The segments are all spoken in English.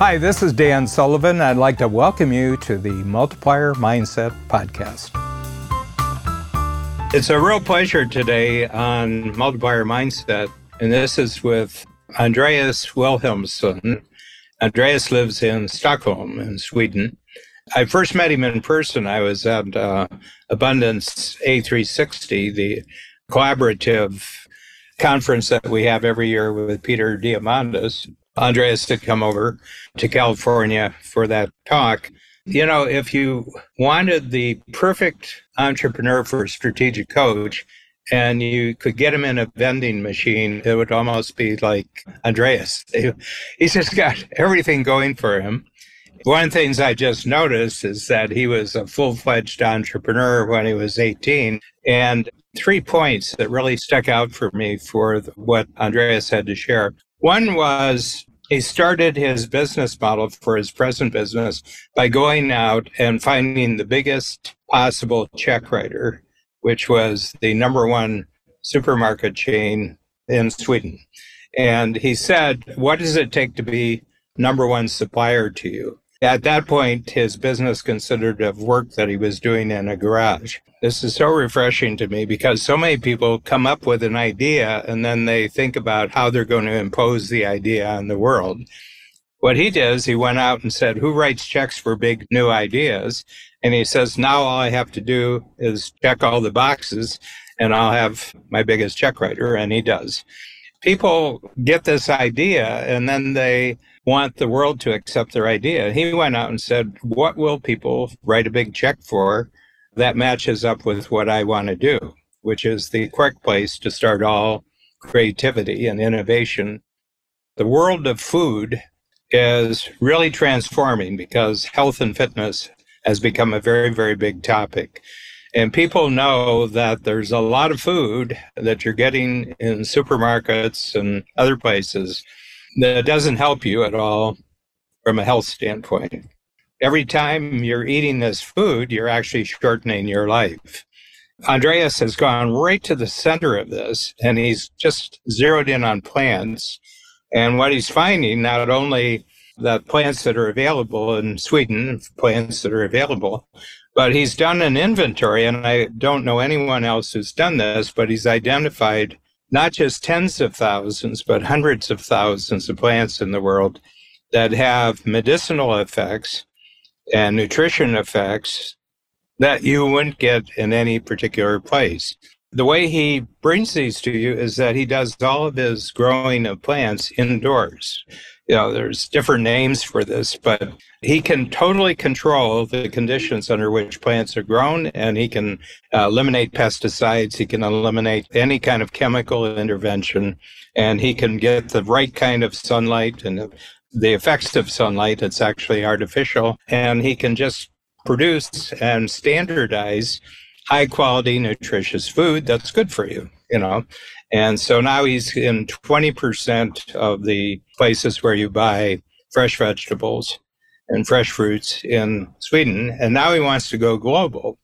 Hi, this is Dan Sullivan. I'd like to welcome you to the Multiplier Mindset Podcast. It's a real pleasure today on Multiplier Mindset, and this is with Andreas Wilhelmsson. Andreas lives in Stockholm, in Sweden. I first met him in person. I was at uh, Abundance A360, the collaborative conference that we have every year with Peter Diamandis. Andreas had come over to California for that talk. You know, if you wanted the perfect entrepreneur for a strategic coach and you could get him in a vending machine, it would almost be like Andreas. He's just got everything going for him. One of the things I just noticed is that he was a full fledged entrepreneur when he was 18. And three points that really stuck out for me for what Andreas had to share. One was he started his business model for his present business by going out and finding the biggest possible check writer, which was the number one supermarket chain in Sweden. And he said, What does it take to be number one supplier to you? At that point, his business considered of work that he was doing in a garage. This is so refreshing to me because so many people come up with an idea and then they think about how they're going to impose the idea on the world. What he did is he went out and said, Who writes checks for big new ideas? And he says, Now all I have to do is check all the boxes and I'll have my biggest check writer. And he does. People get this idea and then they want the world to accept their idea. He went out and said, What will people write a big check for? that matches up with what I want to do, which is the correct place to start all creativity and innovation. The world of food is really transforming because health and fitness has become a very, very big topic. And people know that there's a lot of food that you're getting in supermarkets and other places that doesn't help you at all from a health standpoint every time you're eating this food, you're actually shortening your life. Andreas has gone right to the center of this and he's just zeroed in on plants. And what he's finding, not only the plants that are available in Sweden, plants that are available, but he's done an inventory, and I don't know anyone else who's done this, but he's identified not just tens of thousands, but hundreds of thousands of plants in the world that have medicinal effects and nutrition effects that you wouldn't get in any particular place. The way he brings these to you is that he does all of his growing of plants indoors. You know, there's different names for this, but he can totally control the conditions under which plants are grown, and he can uh, eliminate pesticides. He can eliminate any kind of chemical intervention, and he can get the right kind of sunlight and the effects of sunlight. It's actually artificial. And he can just produce and standardize high quality, nutritious food that's good for you, you know. And so now he's in 20% of the places where you buy fresh vegetables and fresh fruits in Sweden. And now he wants to go global.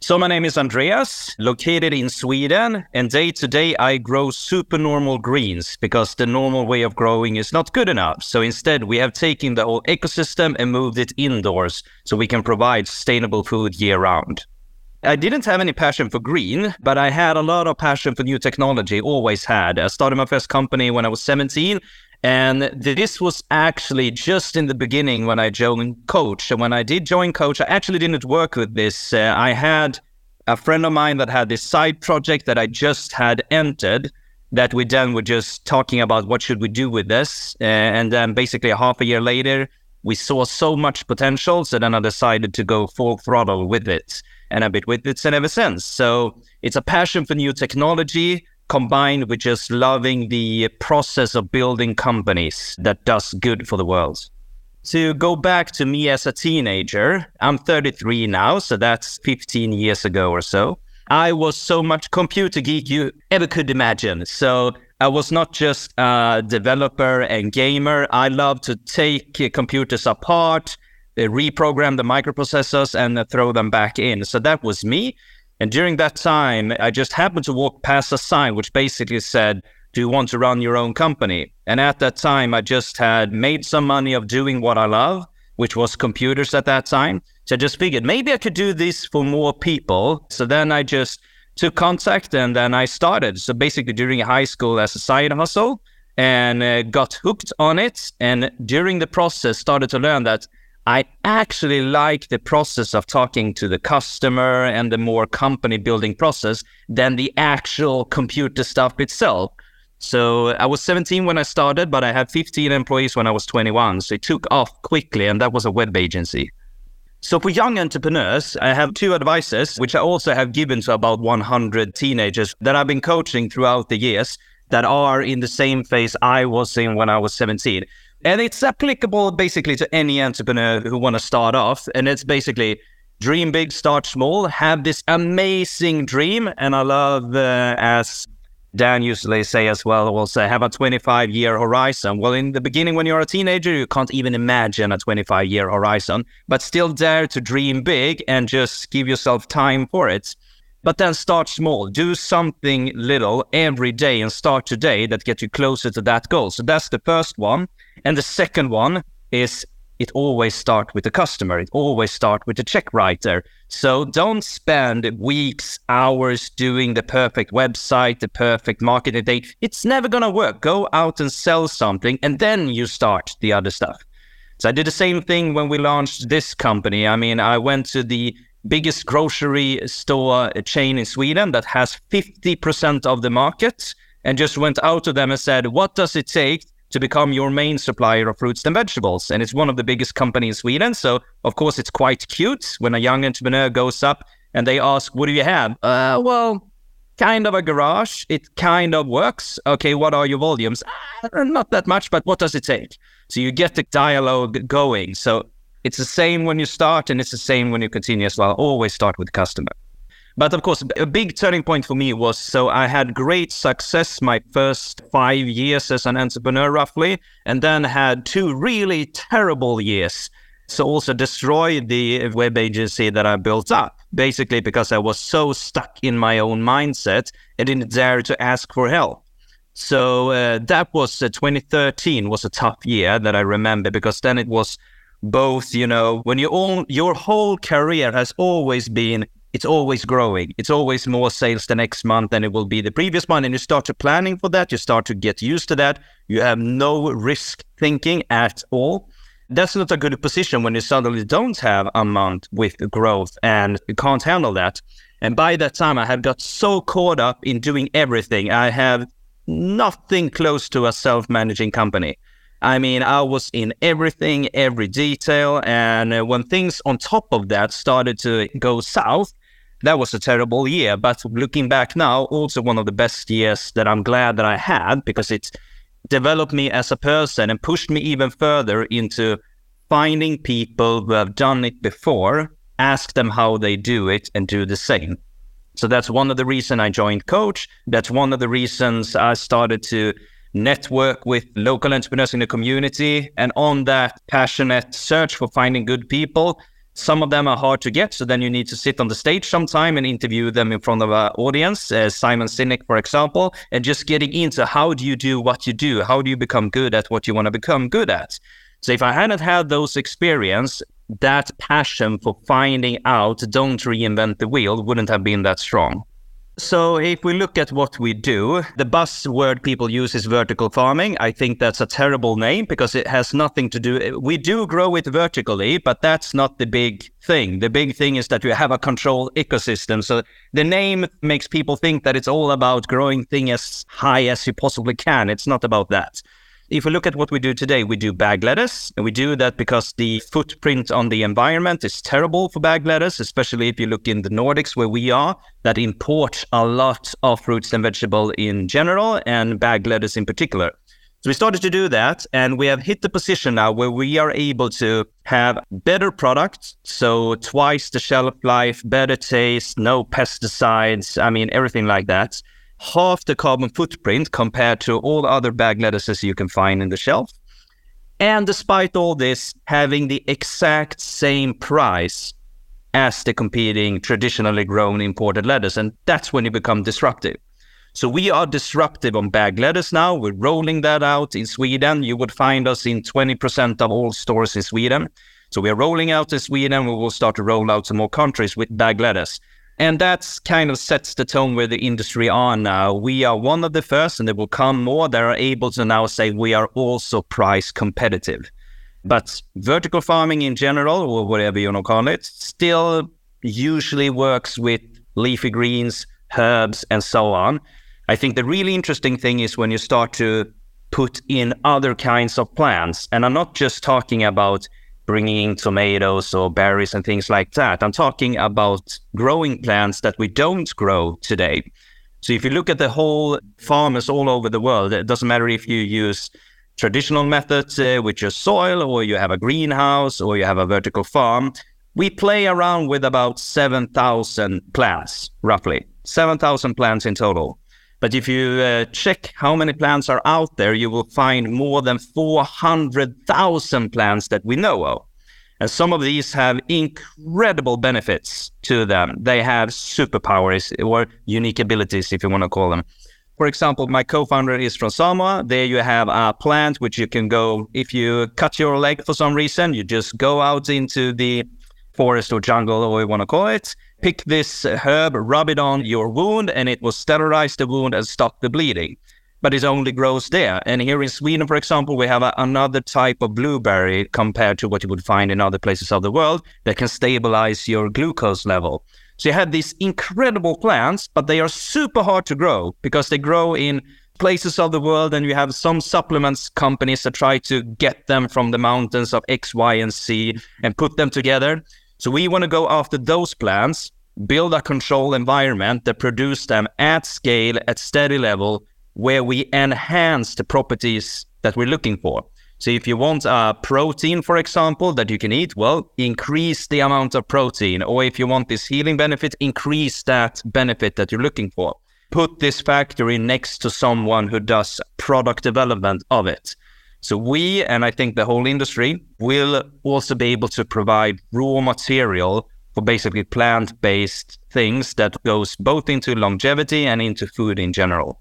So my name is Andreas, located in Sweden, and day to day I grow supernormal greens because the normal way of growing is not good enough. So instead we have taken the whole ecosystem and moved it indoors so we can provide sustainable food year round. I didn't have any passion for green, but I had a lot of passion for new technology, always had. I started my first company when I was 17 and this was actually just in the beginning when I joined Coach. And when I did join Coach, I actually didn't work with this. Uh, I had a friend of mine that had this side project that I just had entered that we then were just talking about what should we do with this. Uh, and then basically a half a year later, we saw so much potential. So then I decided to go full throttle with it. And I've been with it ever since. So it's a passion for new technology combined with just loving the process of building companies that does good for the world. To go back to me as a teenager, I'm 33 now, so that's 15 years ago or so. I was so much computer geek you ever could imagine. So I was not just a developer and gamer. I love to take computers apart, reprogram the microprocessors, and throw them back in. So that was me. And during that time, I just happened to walk past a sign which basically said, do you want to run your own company? And at that time, I just had made some money of doing what I love, which was computers at that time. So I just figured maybe I could do this for more people. So then I just took contact and then I started. So basically during high school as a side hustle and uh, got hooked on it. And during the process, started to learn that I actually like the process of talking to the customer and the more company building process than the actual computer stuff itself. So I was 17 when I started, but I had 15 employees when I was 21. So it took off quickly, and that was a web agency. So for young entrepreneurs, I have two advices, which I also have given to about 100 teenagers that I've been coaching throughout the years that are in the same phase I was in when I was 17. And it's applicable basically to any entrepreneur who want to start off. And it's basically dream big, start small, have this amazing dream. And I love, uh, as Dan usually say as well, will say, have a 25 year horizon. Well, in the beginning, when you're a teenager, you can't even imagine a 25 year horizon, but still dare to dream big and just give yourself time for it. But then start small, do something little every day and start today that gets you closer to that goal. So that's the first one. And the second one is it always start with the customer. It always start with the check writer. So don't spend weeks, hours doing the perfect website, the perfect marketing day. It's never going to work. Go out and sell something and then you start the other stuff. So I did the same thing when we launched this company. I mean, I went to the biggest grocery store chain in Sweden that has 50% of the market and just went out to them and said, what does it take to become your main supplier of fruits and vegetables. And it's one of the biggest companies in Sweden. So, of course, it's quite cute when a young entrepreneur goes up and they ask, What do you have? Uh, well, kind of a garage. It kind of works. Okay, what are your volumes? Uh, not that much, but what does it take? So, you get the dialogue going. So, it's the same when you start and it's the same when you continue as well. Always start with the customer. But of course, a big turning point for me was so I had great success my first five years as an entrepreneur, roughly, and then had two really terrible years. So also destroyed the web agency that I built up, basically because I was so stuck in my own mindset and didn't dare to ask for help. So uh, that was uh, 2013 was a tough year that I remember because then it was both, you know, when you all your whole career has always been it's always growing. It's always more sales the next month than it will be the previous month. And you start to planning for that. You start to get used to that. You have no risk thinking at all. That's not a good position when you suddenly don't have a month with growth and you can't handle that. And by that time, I have got so caught up in doing everything. I have nothing close to a self managing company. I mean, I was in everything, every detail. And uh, when things on top of that started to go south, that was a terrible year. But looking back now, also one of the best years that I'm glad that I had because it developed me as a person and pushed me even further into finding people who have done it before, ask them how they do it, and do the same. So that's one of the reasons I joined Coach. That's one of the reasons I started to network with local entrepreneurs in the community. And on that passionate search for finding good people, some of them are hard to get, so then you need to sit on the stage sometime and interview them in front of an audience, as Simon Sinek, for example, and just getting into how do you do what you do? How do you become good at what you want to become good at? So if I hadn't had those experience, that passion for finding out, don't reinvent the wheel, wouldn't have been that strong. So, if we look at what we do, the buzzword people use is vertical farming. I think that's a terrible name because it has nothing to do. We do grow it vertically, but that's not the big thing. The big thing is that you have a controlled ecosystem. So, the name makes people think that it's all about growing things as high as you possibly can. It's not about that. If we look at what we do today, we do bag lettuce, and we do that because the footprint on the environment is terrible for bag lettuce, especially if you look in the Nordics where we are, that import a lot of fruits and vegetables in general, and bag lettuce in particular. So we started to do that, and we have hit the position now where we are able to have better products. So twice the shelf life, better taste, no pesticides. I mean, everything like that half the carbon footprint compared to all other bag lettuces you can find in the shelf. And despite all this, having the exact same price as the competing traditionally grown imported lettuce. And that's when you become disruptive. So we are disruptive on bag lettuce now. We're rolling that out in Sweden. You would find us in 20% of all stores in Sweden. So we are rolling out in Sweden. We will start to roll out to more countries with bag lettuce. And that's kind of sets the tone where the industry are now. We are one of the first, and there will come more that are able to now say we are also price competitive. But vertical farming in general, or whatever you want to call it, still usually works with leafy greens, herbs, and so on. I think the really interesting thing is when you start to put in other kinds of plants. And I'm not just talking about bringing in tomatoes or berries and things like that. I'm talking about growing plants that we don't grow today. So if you look at the whole farmers all over the world, it doesn't matter if you use traditional methods uh, with your soil or you have a greenhouse or you have a vertical farm, we play around with about 7,000 plants, roughly 7,000 plants in total. But if you uh, check how many plants are out there, you will find more than 400,000 plants that we know of. And some of these have incredible benefits to them. They have superpowers or unique abilities, if you want to call them. For example, my co-founder is from Samoa. There you have a plant which you can go, if you cut your leg for some reason, you just go out into the forest or jungle, or you want to call it, pick this herb, rub it on your wound, and it will sterilize the wound and stop the bleeding. But it only grows there. And here in Sweden, for example, we have a, another type of blueberry compared to what you would find in other places of the world that can stabilize your glucose level. So you have these incredible plants, but they are super hard to grow because they grow in places of the world and you have some supplements companies that try to get them from the mountains of X, Y, and Z and put them together. So we want to go after those plants, build a control environment that produce them at scale, at steady level, where we enhance the properties that we're looking for. So if you want a protein, for example, that you can eat, well, increase the amount of protein. Or if you want this healing benefit, increase that benefit that you're looking for. Put this factory next to someone who does product development of it. So we, and I think the whole industry, will also be able to provide raw material for basically plant-based things that goes both into longevity and into food in general.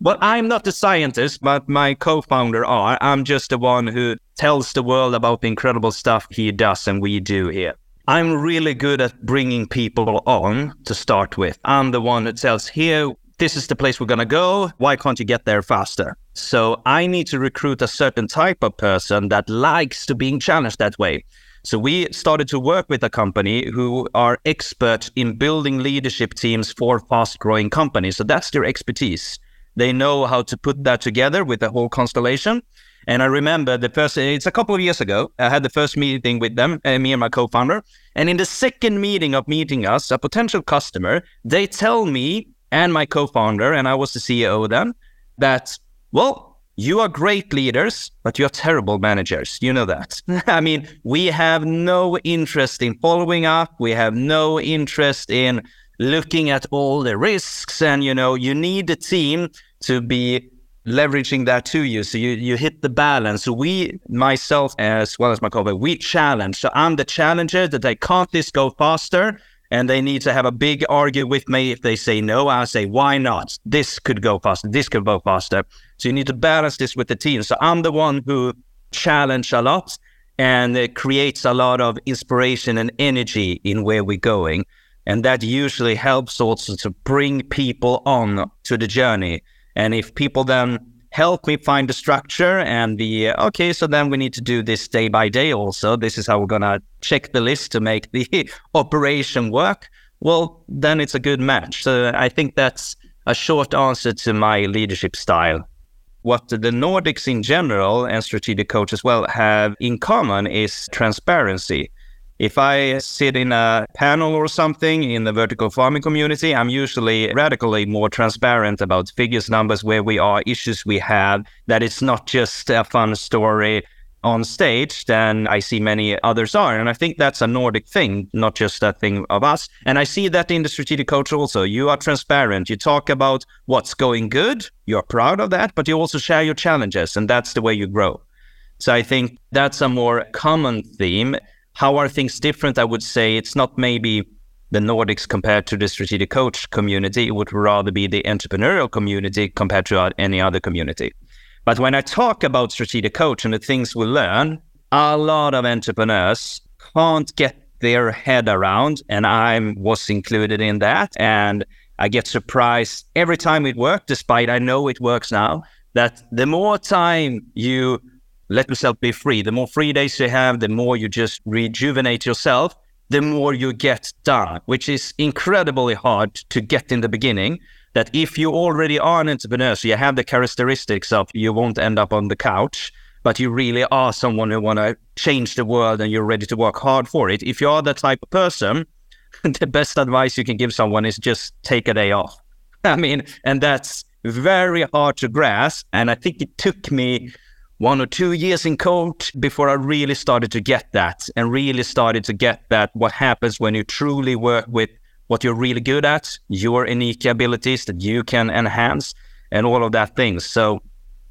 Well, I'm not a scientist, but my co-founder are. I'm just the one who tells the world about the incredible stuff he does and we do here. I'm really good at bringing people on to start with. I'm the one that tells here, this is the place we're going to go. Why can't you get there faster? So I need to recruit a certain type of person that likes to being challenged that way. So we started to work with a company who are expert in building leadership teams for fast growing companies. So that's their expertise. They know how to put that together with the whole constellation. And I remember the first, it's a couple of years ago, I had the first meeting with them, uh, me and my co founder. And in the second meeting of meeting us, a potential customer, they tell me and my co founder, and I was the CEO then, that well, you are great leaders, but you're terrible managers. You know that. I mean, we have no interest in following up. We have no interest in looking at all the risks. And, you know, you need the team to be leveraging that to you. So you, you hit the balance. So we, myself, as well as my co we challenge. So I'm the challenger that I can't this go faster? And they need to have a big argue with me. If they say no, I say, why not? This could go faster. This could go faster. So you need to balance this with the team. So I'm the one who challenge a lot and it creates a lot of inspiration and energy in where we're going. And that usually helps also to bring people on to the journey. And if people then help me find the structure and the okay so then we need to do this day by day also. This is how we're going to check the list to make the operation work. Well then it's a good match. So i think that's a short answer to my leadership style. What the nordics in general and strategic coach as well have in common is transparency if I sit in a panel or something in the vertical farming community, I'm usually radically more transparent about figures, numbers, where we are, issues we have, that it's not just a fun story on stage than I see many others are. And I think that's a Nordic thing, not just a thing of us. And I see that in the strategic culture also. You are transparent. You talk about what's going good. You're proud of that, but you also share your challenges. And that's the way you grow. So I think that's a more common theme. How are things different? I would say it's not maybe the Nordics compared to the strategic coach community. It would rather be the entrepreneurial community compared to any other community. But when I talk about strategic coach and the things we learn, a lot of entrepreneurs can't get their head around, and I was included in that. And I get surprised every time it works, despite I know it works now, that the more time you let yourself be free, the more free days you have, the more you just rejuvenate yourself, the more you get done, which is incredibly hard to get in the beginning. That if you already are an entrepreneur, so you have the characteristics of you won't end up on the couch, but you really are someone who want to change the world and you're ready to work hard for it. If you are that type of person, the best advice you can give someone is just take a day off. I mean, and that's very hard to grasp. And I think it took me one or two years in coach before I really started to get that and really started to get that what happens when you truly work with what you're really good at, your unique abilities that you can enhance, and all of that things. So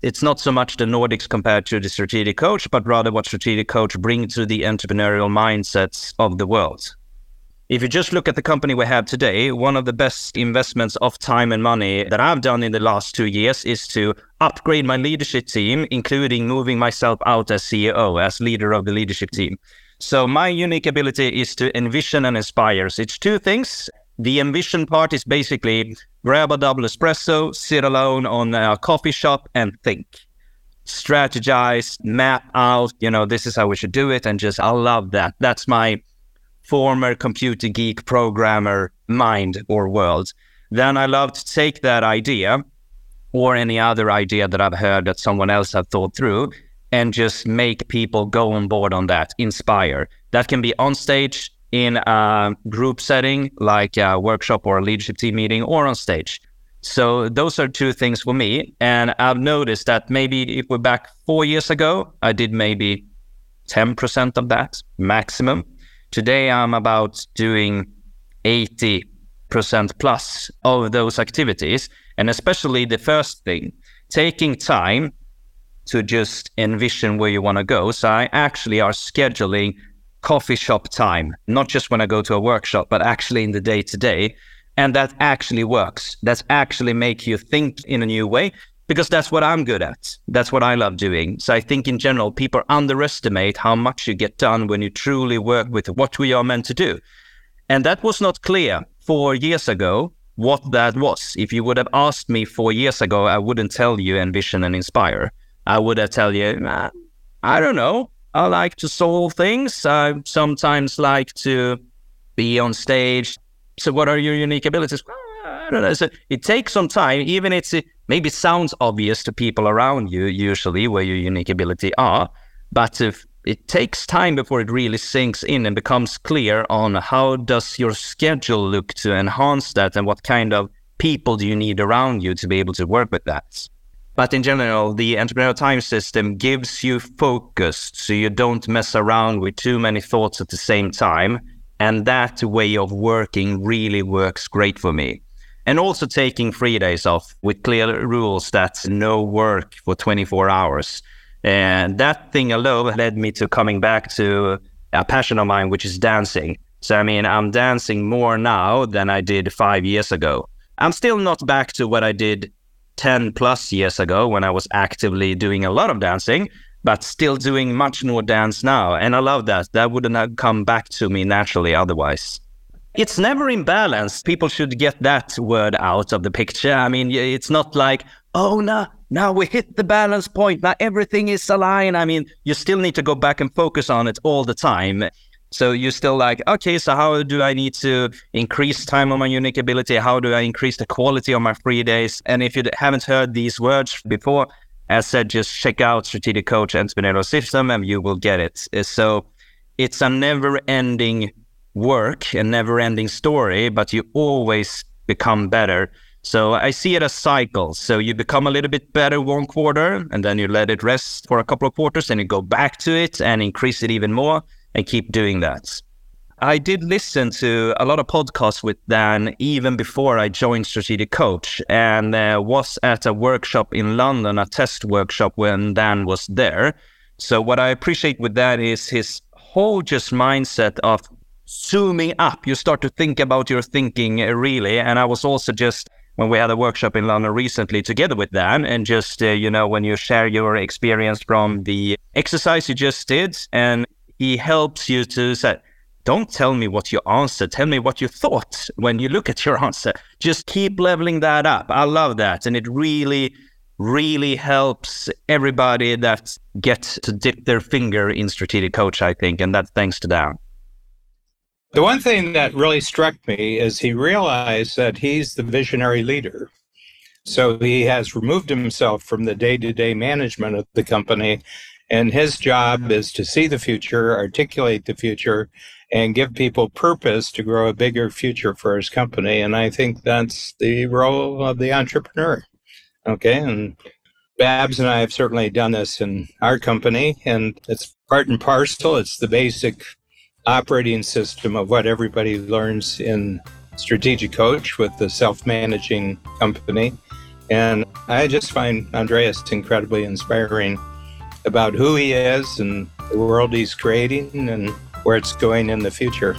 it's not so much the Nordics compared to the strategic coach, but rather what strategic coach brings to the entrepreneurial mindsets of the world. If you just look at the company we have today, one of the best investments of time and money that I've done in the last two years is to upgrade my leadership team, including moving myself out as CEO, as leader of the leadership team. So my unique ability is to envision and inspire. So it's two things. The ambition part is basically grab a double espresso, sit alone on a coffee shop and think. Strategize, map out, you know, this is how we should do it. And just, I love that. That's my former computer geek programmer mind or world, then I love to take that idea or any other idea that I've heard that someone else have thought through and just make people go on board on that, inspire. That can be on stage in a group setting like a workshop or a leadership team meeting or on stage. So those are two things for me. And I've noticed that maybe if we're back four years ago, I did maybe 10% of that maximum. Today, I'm about doing 80% plus of those activities. And especially the first thing, taking time to just envision where you want to go. So I actually are scheduling coffee shop time, not just when I go to a workshop, but actually in the day to day. And that actually works. That's actually make you think in a new way because that's what I'm good at. That's what I love doing. So I think in general, people underestimate how much you get done when you truly work with what we are meant to do. And that was not clear four years ago what that was. If you would have asked me four years ago, I wouldn't tell you envision and inspire. I would have tell you, I don't know. I like to solve things. I sometimes like to be on stage. So what are your unique abilities? So it takes some time, even if it maybe sounds obvious to people around you, usually where your unique ability are. But if it takes time before it really sinks in and becomes clear on how does your schedule look to enhance that and what kind of people do you need around you to be able to work with that. But in general, the entrepreneurial time system gives you focus so you don't mess around with too many thoughts at the same time. And that way of working really works great for me and also taking three days off with clear rules that no work for 24 hours. And that thing alone led me to coming back to a passion of mine, which is dancing. So, I mean, I'm dancing more now than I did five years ago. I'm still not back to what I did 10 plus years ago when I was actively doing a lot of dancing, but still doing much more dance now. And I love that. That wouldn't have come back to me naturally otherwise. It's never in balance. People should get that word out of the picture. I mean, it's not like, oh, no, now we hit the balance point. Now everything is aligned. I mean, you still need to go back and focus on it all the time. So you're still like, okay, so how do I need to increase time on my unique ability? How do I increase the quality of my free days? And if you haven't heard these words before, as said, just check out Strategic Coach Entrepreneurial System and you will get it. So it's a never ending work, a never ending story, but you always become better. So I see it as cycles. So you become a little bit better one quarter and then you let it rest for a couple of quarters and you go back to it and increase it even more and keep doing that. I did listen to a lot of podcasts with Dan even before I joined Strategic Coach and uh, was at a workshop in London, a test workshop when Dan was there. So what I appreciate with that is his whole just mindset of zooming up. You start to think about your thinking uh, really. And I was also just when we had a workshop in London recently together with Dan, and just uh, you know when you share your experience from the exercise you just did, and he helps you to say, don't tell me what you answer. Tell me what you thought when you look at your answer. Just keep leveling that up. I love that. And it really, really helps everybody that gets to dip their finger in strategic coach, I think. And that's thanks to Dan. The one thing that really struck me is he realized that he's the visionary leader. So he has removed himself from the day to day management of the company. And his job is to see the future, articulate the future, and give people purpose to grow a bigger future for his company. And I think that's the role of the entrepreneur. Okay. And Babs and I have certainly done this in our company, and it's part and parcel. It's the basic operating system of what everybody learns in Strategic Coach with the self managing company. And I just find Andreas incredibly inspiring about who he is and the world he's creating and where it's going in the future.